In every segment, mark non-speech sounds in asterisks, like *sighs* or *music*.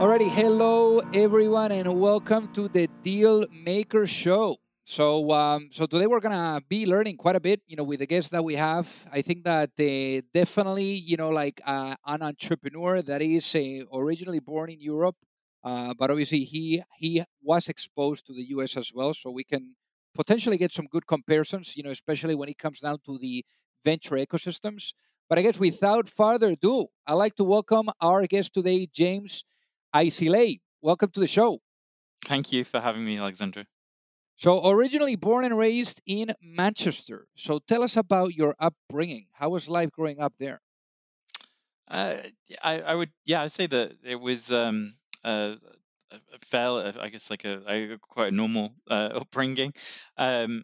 Alrighty, hello everyone, and welcome to the Deal Maker Show. So, um, so today we're gonna be learning quite a bit, you know, with the guests that we have. I think that they definitely, you know, like uh, an entrepreneur that is uh, originally born in Europe, uh, but obviously he he was exposed to the U.S. as well, so we can potentially get some good comparisons, you know, especially when it comes down to the venture ecosystems. But I guess without further ado, I'd like to welcome our guest today, James. Isilay, welcome to the show. Thank you for having me, Alexandra. So, originally born and raised in Manchester. So, tell us about your upbringing. How was life growing up there? Uh, I, I would, yeah, I'd say that it was um, a, a fair, I guess, like a, a quite a normal uh, upbringing. Um,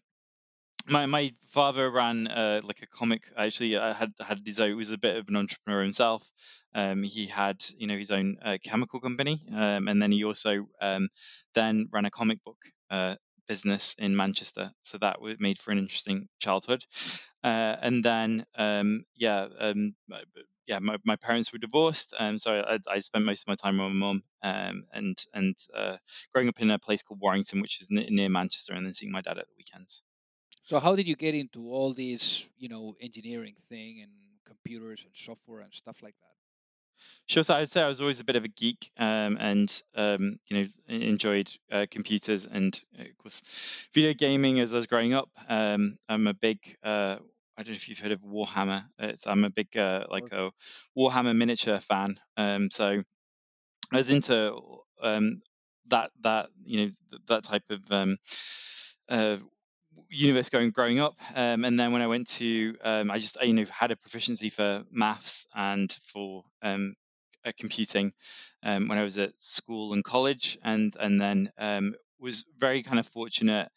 my my father ran uh, like a comic. Actually, I had had his own. He was a bit of an entrepreneur himself. Um, he had you know his own uh, chemical company, um, and then he also um, then ran a comic book uh, business in Manchester. So that made for an interesting childhood. Uh, and then um, yeah, um, yeah, my, my parents were divorced, and so I, I spent most of my time with my mum, um, and and uh, growing up in a place called Warrington, which is near Manchester, and then seeing my dad at the weekends. So how did you get into all this, you know, engineering thing and computers and software and stuff like that? Sure. So I'd say I was always a bit of a geek, um, and um, you know, enjoyed uh, computers and uh, of course video gaming as I was growing up. Um, I'm a big uh, I don't know if you've heard of Warhammer. It's, I'm a big uh, like a Warhammer miniature fan. Um, so I was into um, that that you know that type of um, uh, universe going growing up, um, and then when I went to, um, I just you know had a proficiency for maths and for um, uh, computing um, when I was at school and college, and and then um, was very kind of fortunate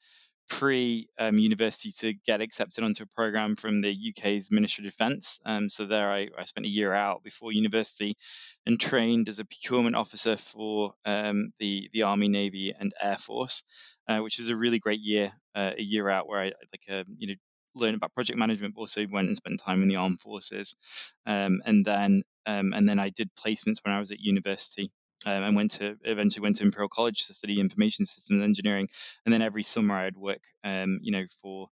pre um, university to get accepted onto a program from the UK's Ministry of Defence. Um, so there, I, I, spent a year out before university and trained as a procurement officer for um, the the Army, Navy, and Air Force, uh, which was a really great year, uh, a year out where I like uh, you know learned about project management, but also went and spent time in the armed forces, um, and then um, and then I did placements when I was at university um, and went to eventually went to Imperial College to study information systems engineering. And then every summer I'd work, um, you know, for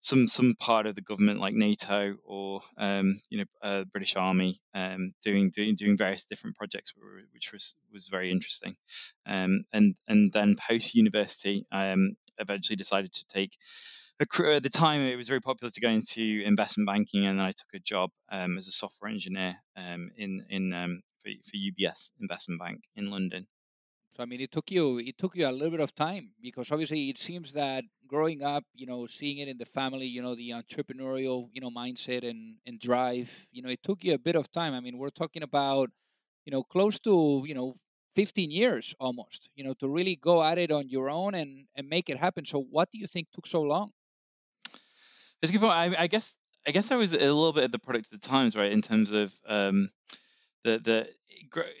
some some part of the government like NATO or um, you know uh, British Army, um, doing doing doing various different projects, which was was very interesting. Um, and and then post university, I um, eventually decided to take at the time it was very popular to go into investment banking and then I took a job um, as a software engineer um, in in um, for, for UBS investment bank in London. So I mean it took you it took you a little bit of time because obviously it seems that growing up, you know, seeing it in the family, you know, the entrepreneurial, you know, mindset and and drive, you know, it took you a bit of time. I mean, we're talking about, you know, close to, you know, 15 years almost, you know, to really go at it on your own and and make it happen. So what do you think took so long? It's a good point. I, I, guess I guess I was a little bit of the product of the times, right? In terms of um, the the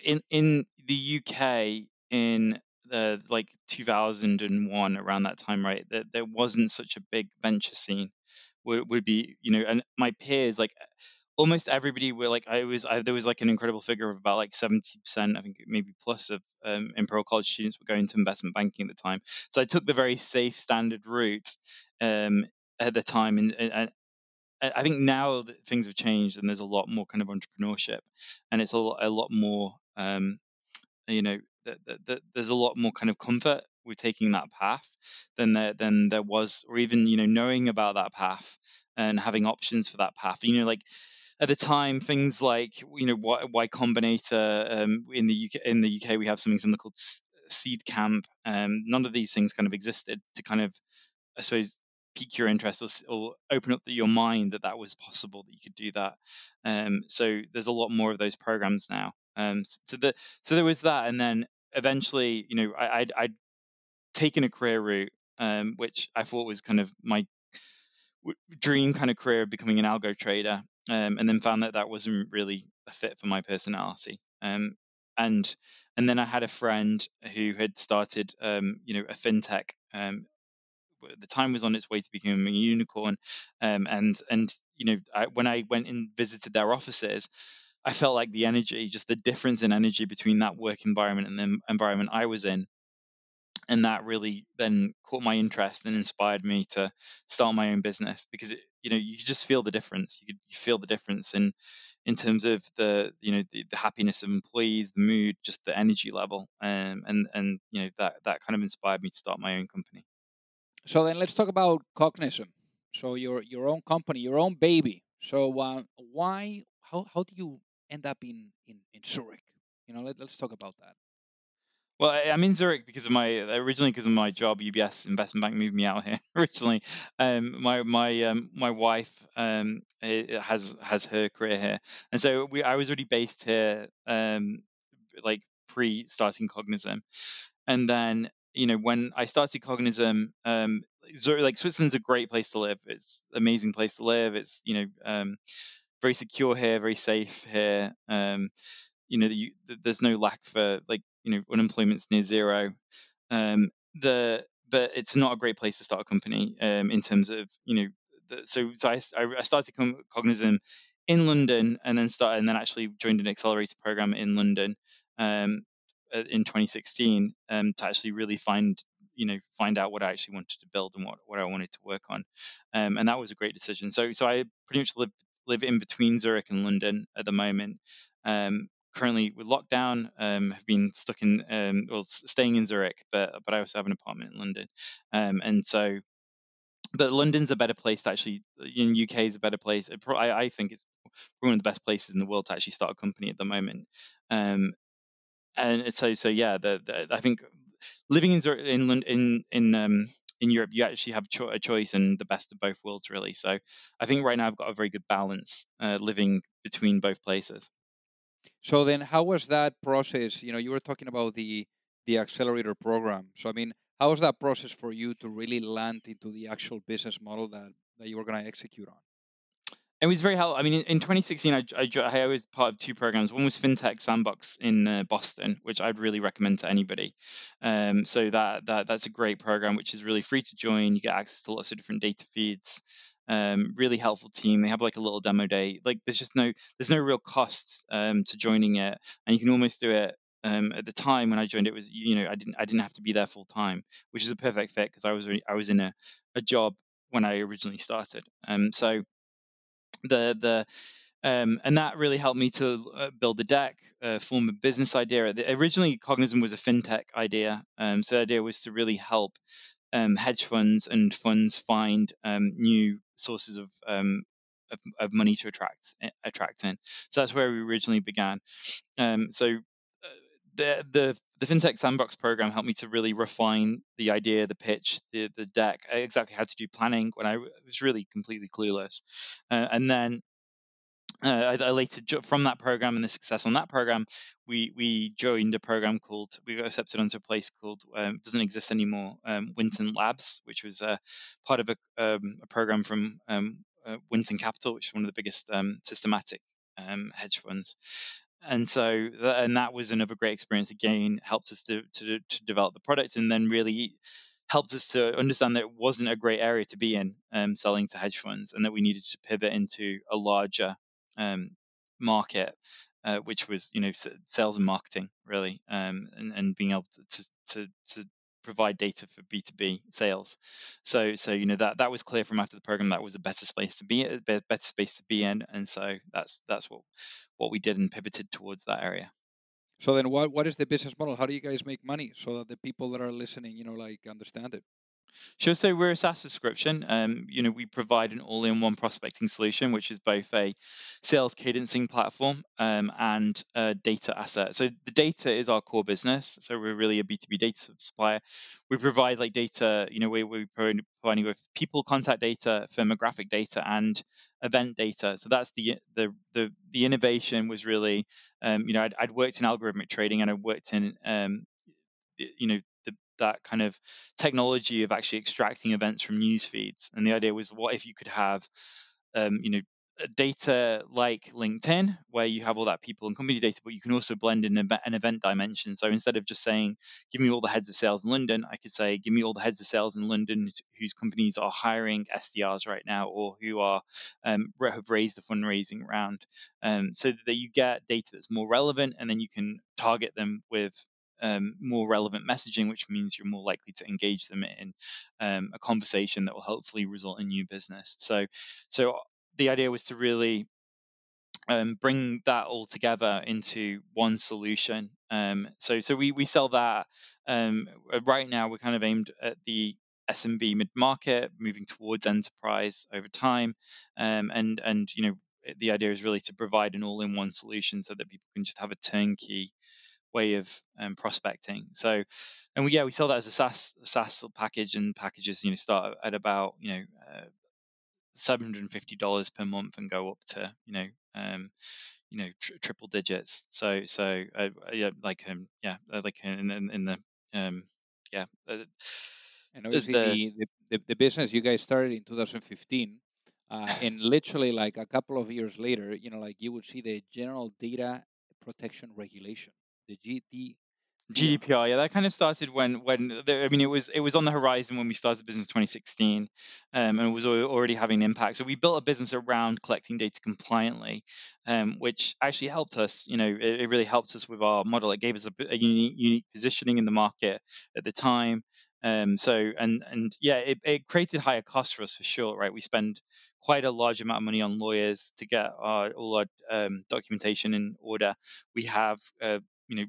in in the UK in the like 2001 around that time, right? That there wasn't such a big venture scene. Would would be you know, and my peers like almost everybody were like I was I, there was like an incredible figure of about like 70% I think maybe plus of um, Imperial College students were going to investment banking at the time so I took the very safe standard route um, at the time and, and I think now that things have changed and there's a lot more kind of entrepreneurship and it's a lot, a lot more um, you know there's a lot more kind of comfort with taking that path than there than there was or even you know knowing about that path and having options for that path. You know like at the time things like you know y, y combinator um, in the uk in the uk we have something something called seed camp um, none of these things kind of existed to kind of i suppose pique your interest or, or open up the, your mind that that was possible that you could do that um, so there's a lot more of those programs now um, so the so there was that and then eventually you know I, I'd, I'd taken a career route um, which i thought was kind of my dream kind of career of becoming an algo trader um, and then found that that wasn't really a fit for my personality. Um, and and then I had a friend who had started, um, you know, a fintech. Um, the time was on its way to becoming a unicorn, um, and and you know, I, when I went and visited their offices, I felt like the energy, just the difference in energy between that work environment and the environment I was in, and that really then caught my interest and inspired me to start my own business because it, you know you just feel the difference. You could you feel the difference in in terms of the you know the, the happiness of employees the mood just the energy level um, and and you know that that kind of inspired me to start my own company so then let's talk about Cognism so your your own company your own baby. So uh, why how, how do you end up in in, in zurich? You know let, let's talk about that. Well, I, am in Zurich because of my originally because of my job. UBS Investment Bank moved me out here *laughs* originally. Um, my my um, my wife um, has has her career here, and so we I was already based here, um, like pre starting Cognism, and then you know when I started Cognism, um, Zurich, like Switzerland's a great place to live. It's amazing place to live. It's you know um, very secure here, very safe here. Um, you know, you, there's no lack for like you know unemployment's near zero. Um, the but it's not a great place to start a company um, in terms of you know. The, so so I, I started Cognism in London and then started and then actually joined an accelerator program in London um, in 2016 um, to actually really find you know find out what I actually wanted to build and what, what I wanted to work on um, and that was a great decision so so I pretty much live live in between Zurich and London at the moment um, currently with lockdown um, have been stuck in um, well staying in Zurich, but but I also have an apartment in London, um, and so. But London's a better place to actually. In UK is a better place. I, I think it's one of the best places in the world to actually start a company at the moment. Um, and so so yeah, the, the, I think living in in in in um, in Europe, you actually have cho- a choice and the best of both worlds, really. So I think right now I've got a very good balance uh, living between both places. So then, how was that process? You know, you were talking about the the accelerator program. So I mean, how was that process for you to really land into the actual business model that that you were going to execute on? It was very helpful. I mean, in, in 2016, I, I, I, was part of two programs. One was FinTech Sandbox in uh, Boston, which I'd really recommend to anybody. Um, so that that that's a great program, which is really free to join. You get access to lots of different data feeds um, really helpful team. They have like a little demo day. Like there's just no there's no real cost um, to joining it, and you can almost do it. Um, at the time when I joined, it was you know I didn't I didn't have to be there full time, which is a perfect fit because I was I was in a, a job when I originally started. Um, so the the um, and that really helped me to uh, build the deck, uh, form a business idea. The, originally, Cognism was a fintech idea. Um, so the idea was to really help um, hedge funds and funds find um, new sources of, um, of, of money to attract eh, attract in. So that's where we originally began. Um, so the the the fintech sandbox program helped me to really refine the idea, the pitch, the the deck, exactly how to do planning when I was really completely clueless, uh, and then uh, I, I, later from that program and the success on that program, we we joined a program called we got accepted onto a place called um, doesn't exist anymore um, Winton Labs, which was uh, part of a, um, a program from um, uh, Winton Capital, which is one of the biggest um, systematic um, hedge funds. And so, and that was another great experience. Again, helped us to, to to develop the product, and then really helped us to understand that it wasn't a great area to be in, selling to hedge funds, and that we needed to pivot into a larger um, market, uh, which was you know sales and marketing really, um, and, and being able to, to to provide data for B2B sales. So so you know that that was clear from after the program that was a better space to be a better space to be in, and so that's that's what what we did and pivoted towards that area. So then, what what is the business model? How do you guys make money so that the people that are listening, you know, like understand it? Sure. So we're a SaaS subscription. Um, you know, we provide an all-in-one prospecting solution, which is both a sales cadencing platform um, and a data asset. So the data is our core business. So we're really a B2B data supplier. We provide like data. You know, we, we're providing with people contact data, firmographic data, and event data. So that's the the the, the innovation was really, um, you know, I'd, I'd, worked in algorithmic trading and I worked in um, you know that kind of technology of actually extracting events from news feeds. And the idea was, what if you could have, um, you know, data like LinkedIn, where you have all that people and company data, but you can also blend in an event dimension. So instead of just saying, give me all the heads of sales in London, I could say, give me all the heads of sales in London whose companies are hiring SDRs right now or who are um, have raised a fundraising round, um, so that you get data that's more relevant, and then you can target them with um, more relevant messaging, which means you're more likely to engage them in um, a conversation that will hopefully result in new business. So, so the idea was to really um, bring that all together into one solution. Um, so, so we we sell that um, right now. We're kind of aimed at the SMB mid market, moving towards enterprise over time, um, and and you know the idea is really to provide an all-in-one solution so that people can just have a turnkey way of um, prospecting. So, and we yeah we sell that as a SaaS SaaS package, and packages you know start at about you know uh, seven hundred and fifty dollars per month and go up to you know um, you know tr- triple digits. So so uh, yeah like um yeah uh, like in in, in the um yeah. Uh, and obviously the, the, the, the business you guys started in 2015 uh, *laughs* and literally like a couple of years later you know like you would see the general data protection regulation the GD GDPR, yeah, that kind of started when when the, I mean it was it was on the horizon when we started the business in 2016, um, and it was already having an impact. So we built a business around collecting data compliantly, um, which actually helped us. You know, it, it, really helped us with our model. It gave us a, a unique, unique positioning in the market at the time. Um, so and and yeah, it, it created higher costs for us for sure, right? We spend quite a large amount of money on lawyers to get our, all our um, documentation in order. We have uh, you know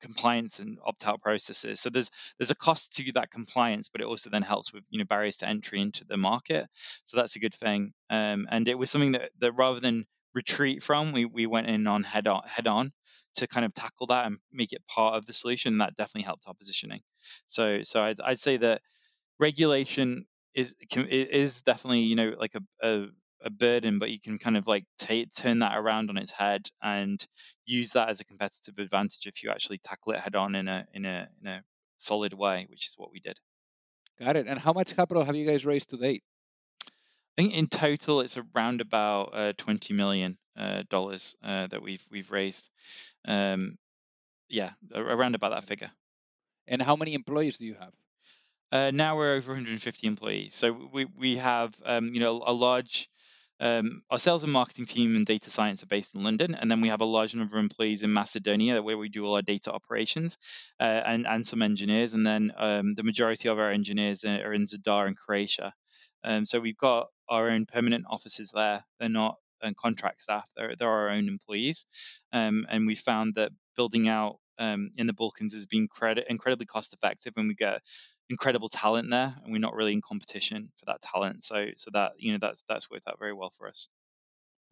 compliance and opt-out processes. So there's there's a cost to that compliance, but it also then helps with you know barriers to entry into the market. So that's a good thing. Um, and it was something that, that rather than retreat from, we, we went in on head on head on to kind of tackle that and make it part of the solution. That definitely helped our positioning. So so I'd, I'd say that regulation is is definitely you know like a, a a burden, but you can kind of like t- turn that around on its head and use that as a competitive advantage if you actually tackle it head on in a in a in a solid way, which is what we did. Got it. And how much capital have you guys raised to date? I think in total it's around about uh, twenty million uh, dollars uh, that we've we've raised. Um, yeah, around about that figure. And how many employees do you have? Uh, now we're over 150 employees. So we we have um, you know a large um, our sales and marketing team and data science are based in London, and then we have a large number of employees in Macedonia where we do all our data operations uh, and, and some engineers. And then um, the majority of our engineers are in Zadar in Croatia. Um, so we've got our own permanent offices there. They're not uh, contract staff; they're, they're our own employees. Um, and we found that building out um, in the Balkans has been credit, incredibly cost effective, and we get incredible talent there, and we're not really in competition for that talent. So so that you know that's that's worked out very well for us.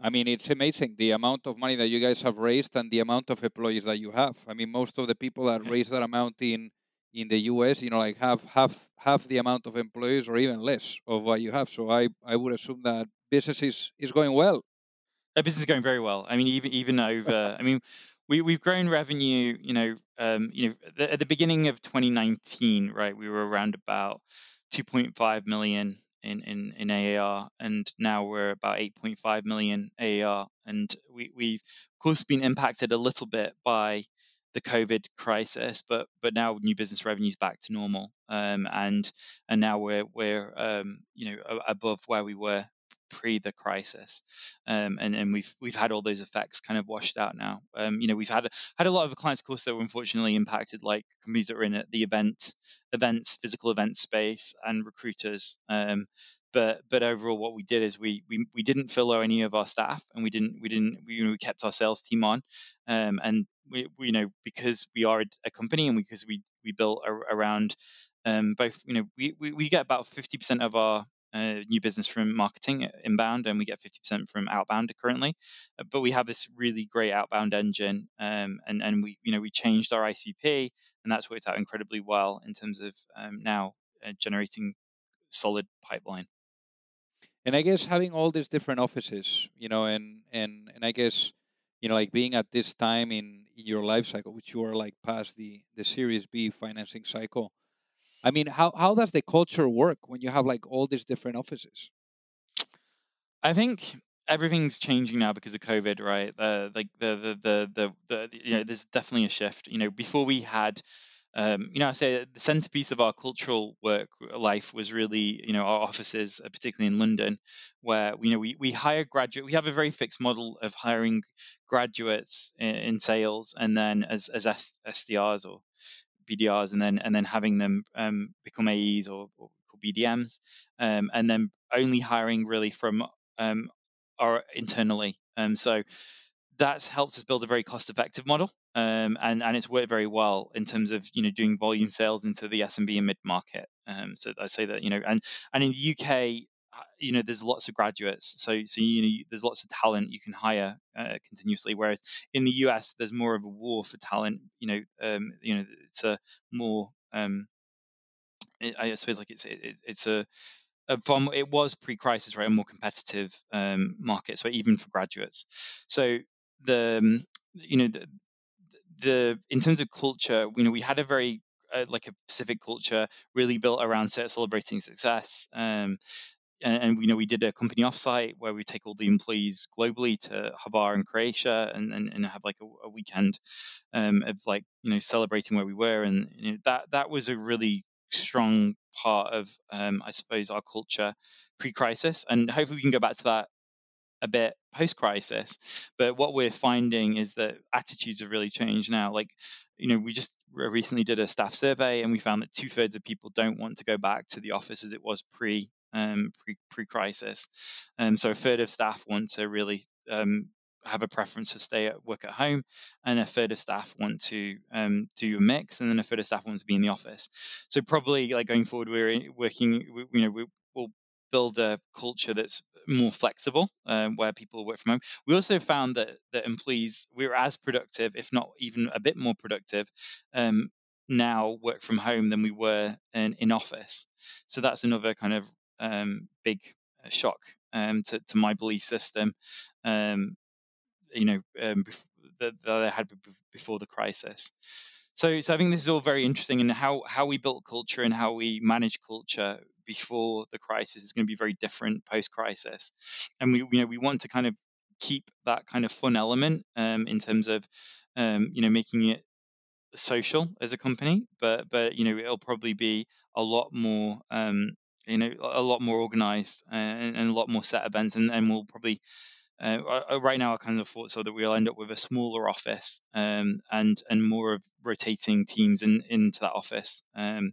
I mean, it's amazing the amount of money that you guys have raised and the amount of employees that you have. I mean, most of the people that yeah. raise that amount in in the US, you know, like have half half the amount of employees or even less of what you have. So I I would assume that business is is going well. That business is going very well. I mean, even even over. *laughs* I mean, we we've grown revenue. You know, um, you know, at the beginning of 2019, right, we were around about 2.5 million in in in AAR, and now we're about 8.5 million AAR, and we we've of course been impacted a little bit by the COVID crisis, but but now new business revenues back to normal, um, and and now we're we're um, you know above where we were pre the crisis, um, and and we've we've had all those effects kind of washed out now. Um, you know, we've had had a lot of clients, of course, that were unfortunately impacted, like companies that were in the event events, physical event space, and recruiters. Um, but but overall, what we did is we we, we didn't furlough any of our staff, and we didn't we didn't we, you know, we kept our sales team on, um, and we, we, you know because we are a company and because we we built a, around um, both you know we, we, we get about 50% of our uh, new business from marketing uh, inbound and we get 50% from outbound currently. Uh, but we have this really great outbound engine um, and and we you know we changed our icp and that's worked out incredibly well in terms of um, now uh, generating solid pipeline. And i guess having all these different offices you know and and and i guess you know like being at this time in, in your life cycle which you are like past the the series b financing cycle I mean, how how does the culture work when you have like all these different offices? I think everything's changing now because of COVID, right? Uh, like the, the the the the you know, there's definitely a shift. You know, before we had um, you know, I say the centerpiece of our cultural work life was really, you know, our offices, uh, particularly in London, where you know we we hire graduate. We have a very fixed model of hiring graduates in, in sales, and then as as SDRs or BDRs and then and then having them um, become AEs or, or BDMs, um, and then only hiring really from um, our internally. Um, so that's helped us build a very cost-effective model, um, and and it's worked very well in terms of you know doing volume sales into the SMB and mid market. Um, so I say that you know, and and in the UK, you know there's lots of graduates so so you know there's lots of talent you can hire uh, continuously whereas in the US there's more of a war for talent you know um, you know it's a more um, I suppose like it's it, it's a, a from it was pre-crisis right a more competitive um, market so even for graduates so the um, you know the, the in terms of culture you know we had a very uh, like a Pacific culture really built around celebrating success. Um, and, and, you know we did a company offsite where we take all the employees globally to Hvar in Croatia and, and, and have like a, a weekend um, of like you know celebrating where we were and you know, that that was a really strong part of um, I suppose our culture pre-crisis and hopefully we can go back to that a bit post crisis. But what we're finding is that attitudes have really changed now. Like, you know, we just recently did a staff survey and we found that two thirds of people don't want to go back to the office as it was pre um, pre crisis. Um, so a third of staff want to really um, have a preference to stay at work at home, and a third of staff want to um, do a mix, and then a third of staff want to be in the office. So probably like going forward, we're working. We, you know, we, will build a culture that's more flexible, um, where people work from home. We also found that that employees we were as productive, if not even a bit more productive, um, now work from home than we were in, in office. So that's another kind of um, big uh, shock um, to, to, my belief system. Um, you know, um, that, I had before the crisis. So, so I think this is all very interesting, and how how we built culture and how we manage culture before the crisis is going to be very different post crisis, and we you know we want to kind of keep that kind of fun element um, in terms of um, you know making it social as a company, but but you know it'll probably be a lot more um, you know a lot more organized and, and a lot more set events, and, and we'll probably uh, uh, right now, our kind of thoughts are that we'll end up with a smaller office um, and and more of rotating teams in, into that office um,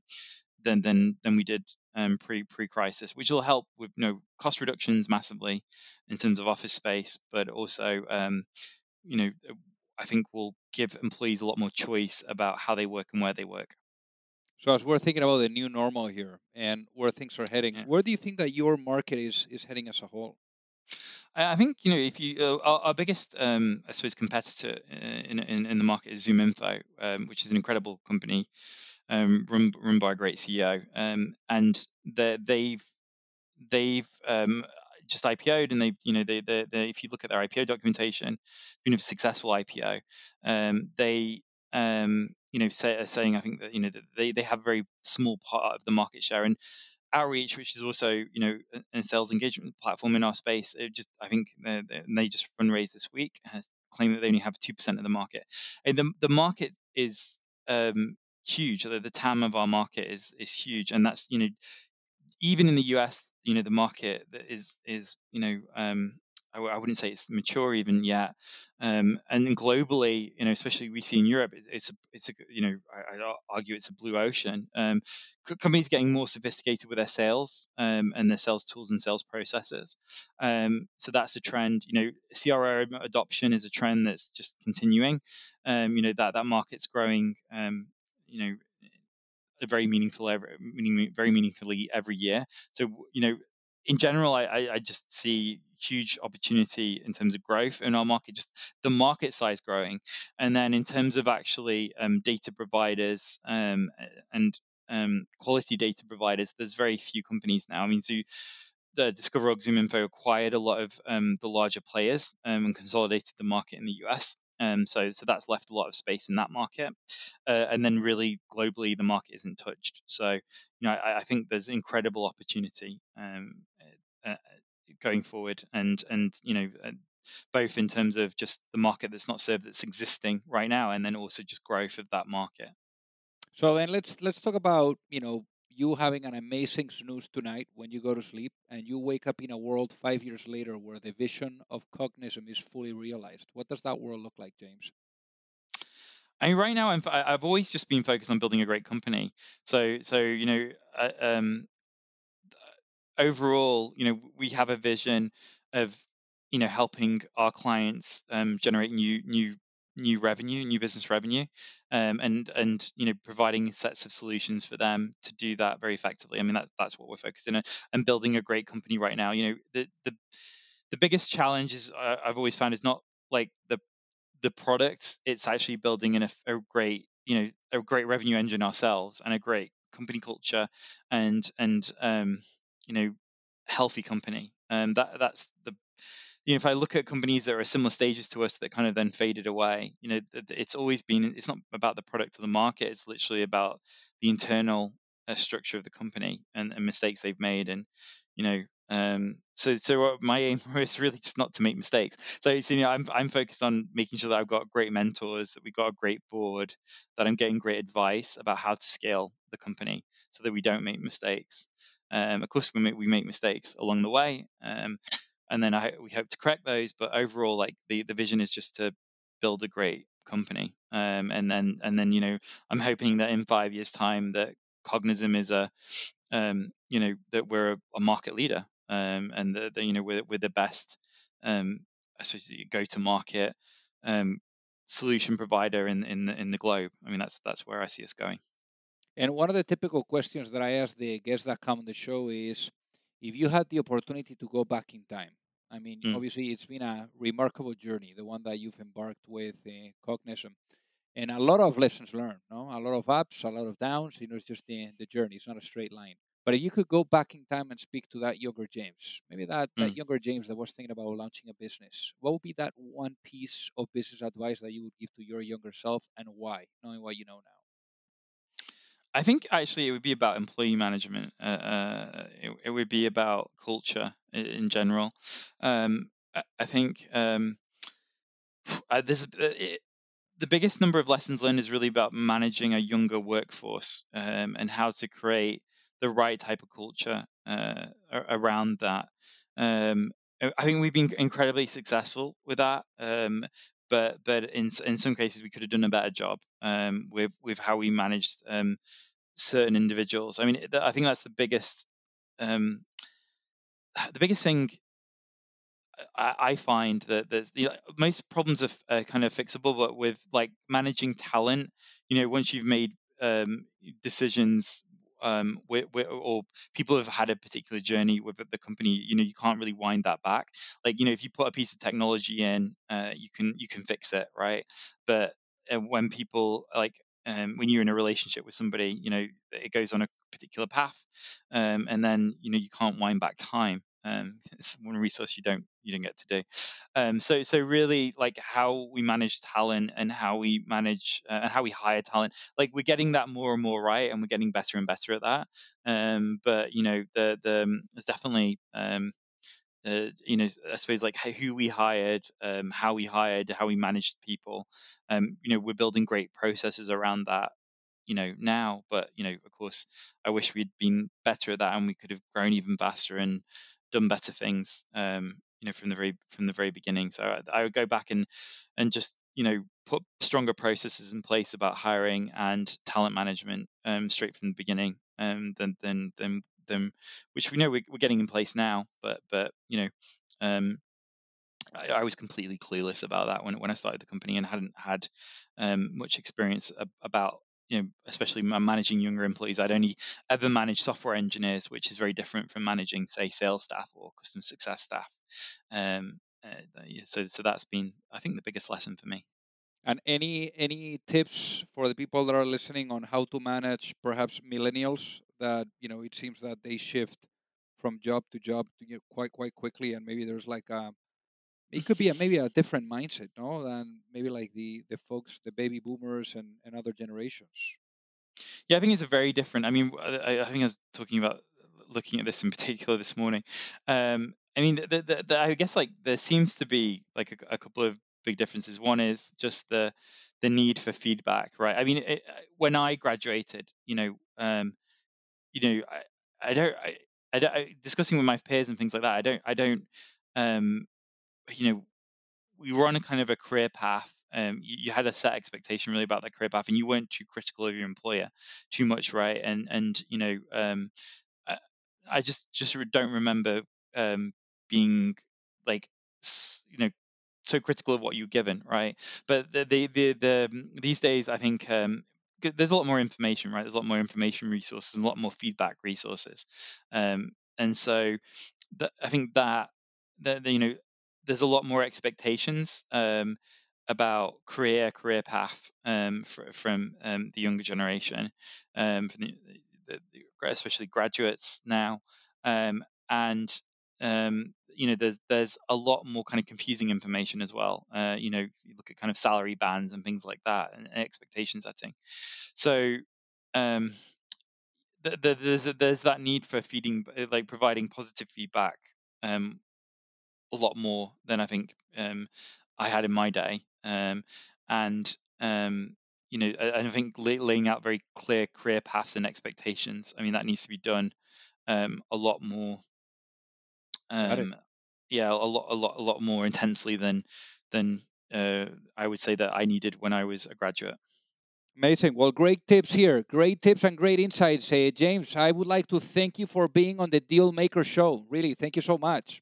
than than than we did um, pre pre crisis, which will help with you know cost reductions massively in terms of office space, but also um, you know I think will give employees a lot more choice about how they work and where they work. So as we're thinking about the new normal here and where things are heading, yeah. where do you think that your market is is heading as a whole? I think you know if you uh, our, our, biggest um, I suppose competitor uh, in, in, in the market is ZoomInfo, um, which is an incredible company um, run run by a great CEO, um, and they've they've um, just IPO'd and they've you know they, they, they, if you look at their IPO documentation, been a successful IPO. Um, they you know say, saying I think that you know that they they have a very small part of the market share and outreach, which is also you know a, sales engagement platform in our space. It just I think they, they just fundraised this week, has claimed that they only have two percent of the market. And the the market is um, huge. The, the TAM of our market is is huge, and that's you know even in the US you know the market is is you know um, I wouldn't say it's mature even yet. Um, and globally, you know, especially we see in Europe, it's a, it's a, you know, I, would argue it's a blue ocean. Um, companies getting more sophisticated with their sales um, and their sales tools and sales processes. Um, so that's a trend. You know, CRM adoption is a trend that's just continuing. Um, you know that that market's growing. Um, you know, very meaningful every, very meaningfully every year. So you know, in general, I, I just see huge opportunity in terms of growth in our market, just the market size growing. And then in terms of actually um, data providers um, and um, quality data providers, there's very few companies now. I mean, the DiscoverOrg ZoomInfo acquired a lot of um, the larger players um, and consolidated the market in the US. Um, so, so that's left a lot of space in that market, uh, and then really globally the market isn't touched. So, you know, I, I think there's incredible opportunity um, uh, going forward, and and you know, uh, both in terms of just the market that's not served that's existing right now, and then also just growth of that market. So then let's let's talk about you know you having an amazing snooze tonight when you go to sleep, and you wake up in a world five years later where the vision of Cognism is fully realized. What does that world look like, James? I mean, right now, I'm, I've always just been focused on building a great company. So, so you know, uh, um, overall, you know, we have a vision of, you know, helping our clients um, generate new new new revenue, new business revenue, um, and and you know providing sets of solutions for them to do that very effectively. I mean that's that's what we're focusing on and building a great company right now. You know the the the biggest challenge is uh, I've always found is not like the the product; it's actually building in a, a great you know a great revenue engine ourselves and a great company culture and and um, you know healthy company. Um, that that's the you know, if I look at companies that are similar stages to us that kind of then faded away, you know, it's always been, it's not about the product or the market. It's literally about the internal uh, structure of the company and, and, mistakes they've made. And, you know, um, so, so my aim *laughs* is really just not to make mistakes. So, so, you know, I'm, I'm focused on making sure that I've got great mentors, that we've got a great board, that I'm getting great advice about how to scale the company so that we don't make mistakes. Um, of course, we make, we make mistakes along the way. Um, and then I, we hope to correct those. But overall, like the, the vision is just to build a great company. Um, and then and then you know I'm hoping that in five years' time that Cognism is a um, you know that we're a, a market leader um, and that you know we're, we're the best um, especially go to market um, solution provider in in the, in the globe. I mean that's that's where I see us going. And one of the typical questions that I ask the guests that come on the show is if you had the opportunity to go back in time, I mean, mm. obviously it's been a remarkable journey, the one that you've embarked with uh, Cognism, and a lot of lessons learned, no? A lot of ups, a lot of downs. You know, it's just the the journey. It's not a straight line. But if you could go back in time and speak to that younger James, maybe that, mm. that younger James that was thinking about launching a business, what would be that one piece of business advice that you would give to your younger self and why, knowing what you know now? I think actually it would be about employee management. Uh, uh, it, it, would be about culture in, in general. Um, I, think um, uh, this uh, it, the biggest number of lessons learned is really about managing a younger workforce um, and how to create the right type of culture uh, around that. Um, I think we've been incredibly successful with that, um, but but in in some cases we could have done a better job um, with with how we managed um, certain individuals. I mean, I think that's the biggest um, *sighs* the biggest thing I, find that there's you know, most problems are, are, kind of fixable, but with like managing talent, you know, once you've made um, decisions um, where, where, or people have had a particular journey with the company, you know, you can't really wind that back. Like, you know, if you put a piece of technology in, uh, you can you can fix it, right? But uh, when people like um, when you're in a relationship with somebody, you know, it goes on a particular path, um, and then you know you can't wind back time. Um, it's one resource you don't you don't get to do. Um, so so really like how we manage talent and how we manage uh, and how we hire talent, like we're getting that more and more right, and we're getting better and better at that. Um, but you know the the um, there's definitely um, uh, you know, I suppose like who we hired, um, how we hired, how we managed people. Um, you know, we're building great processes around that you know, now. But you know, of course, I wish we'd been better at that and we could have grown even faster and done better things. Um, you know, from the very from the very beginning. So I, I would go back and and just you know put stronger processes in place about hiring and talent management um, straight from the beginning um, than than than than which we know we're, we're getting in place now. But but you know. Um, I, I, was completely clueless about that when, when I started the company and hadn't had um, much experience about you know, especially managing younger employees, I'd only ever managed software engineers, which is very different from managing, say, sales staff or customer success staff. Um, uh, so, so that's been, I think, the biggest lesson for me. And any any tips for the people that are listening on how to manage perhaps millennials that you know it seems that they shift from job to job you know, quite quite quickly, and maybe there's like a it could be a, maybe a different mindset, no, than maybe like the the folks, the baby boomers and, and other generations. Yeah, I think it's a very different. I mean, I, I think I was talking about looking at this in particular this morning. Um, I mean, the, the, the, I guess like there seems to be like a, a, couple of big differences. One is just the the need for feedback, right? I mean, it, when I graduated, you know, um, you know, I, I don't, I, I don't, I, discussing with my peers and things like that. I don't, I don't, um, you know, we were on a kind of a career path. Um, you, you, had a set expectation really about that career path, and you weren't too critical of your employer too much, right? And and you know, um, I, I, just just don't remember um, being like you know so critical of what you're given, right? But the the the, the these days, I think um, there's a lot more information, right? There's a lot more information resources and a lot more feedback resources, um, and so I think that that you know there's a lot more expectations um, about career career path um, from um, the younger generation, um, the, the, especially graduates now, um, and um, you know there's there's a lot more kind of confusing information as well. Uh, you know, you look at kind of salary bands and things like that, and, and expectation setting. So there's there's that need for feeding like providing positive feedback um, a lot more than I think um, I had in my day. Um, and um, you know, I, I think lay, laying out very clear career paths and expectations. I mean, that needs to be done um, a lot more. Um, yeah, a lot, a lot, a lot more intensely than than uh, I would say that I needed when I was a graduate. Amazing. Well, great tips here. Great tips and great insights. Uh, James, I would like to thank you for being on the Deal Maker Show. Really, thank you so much.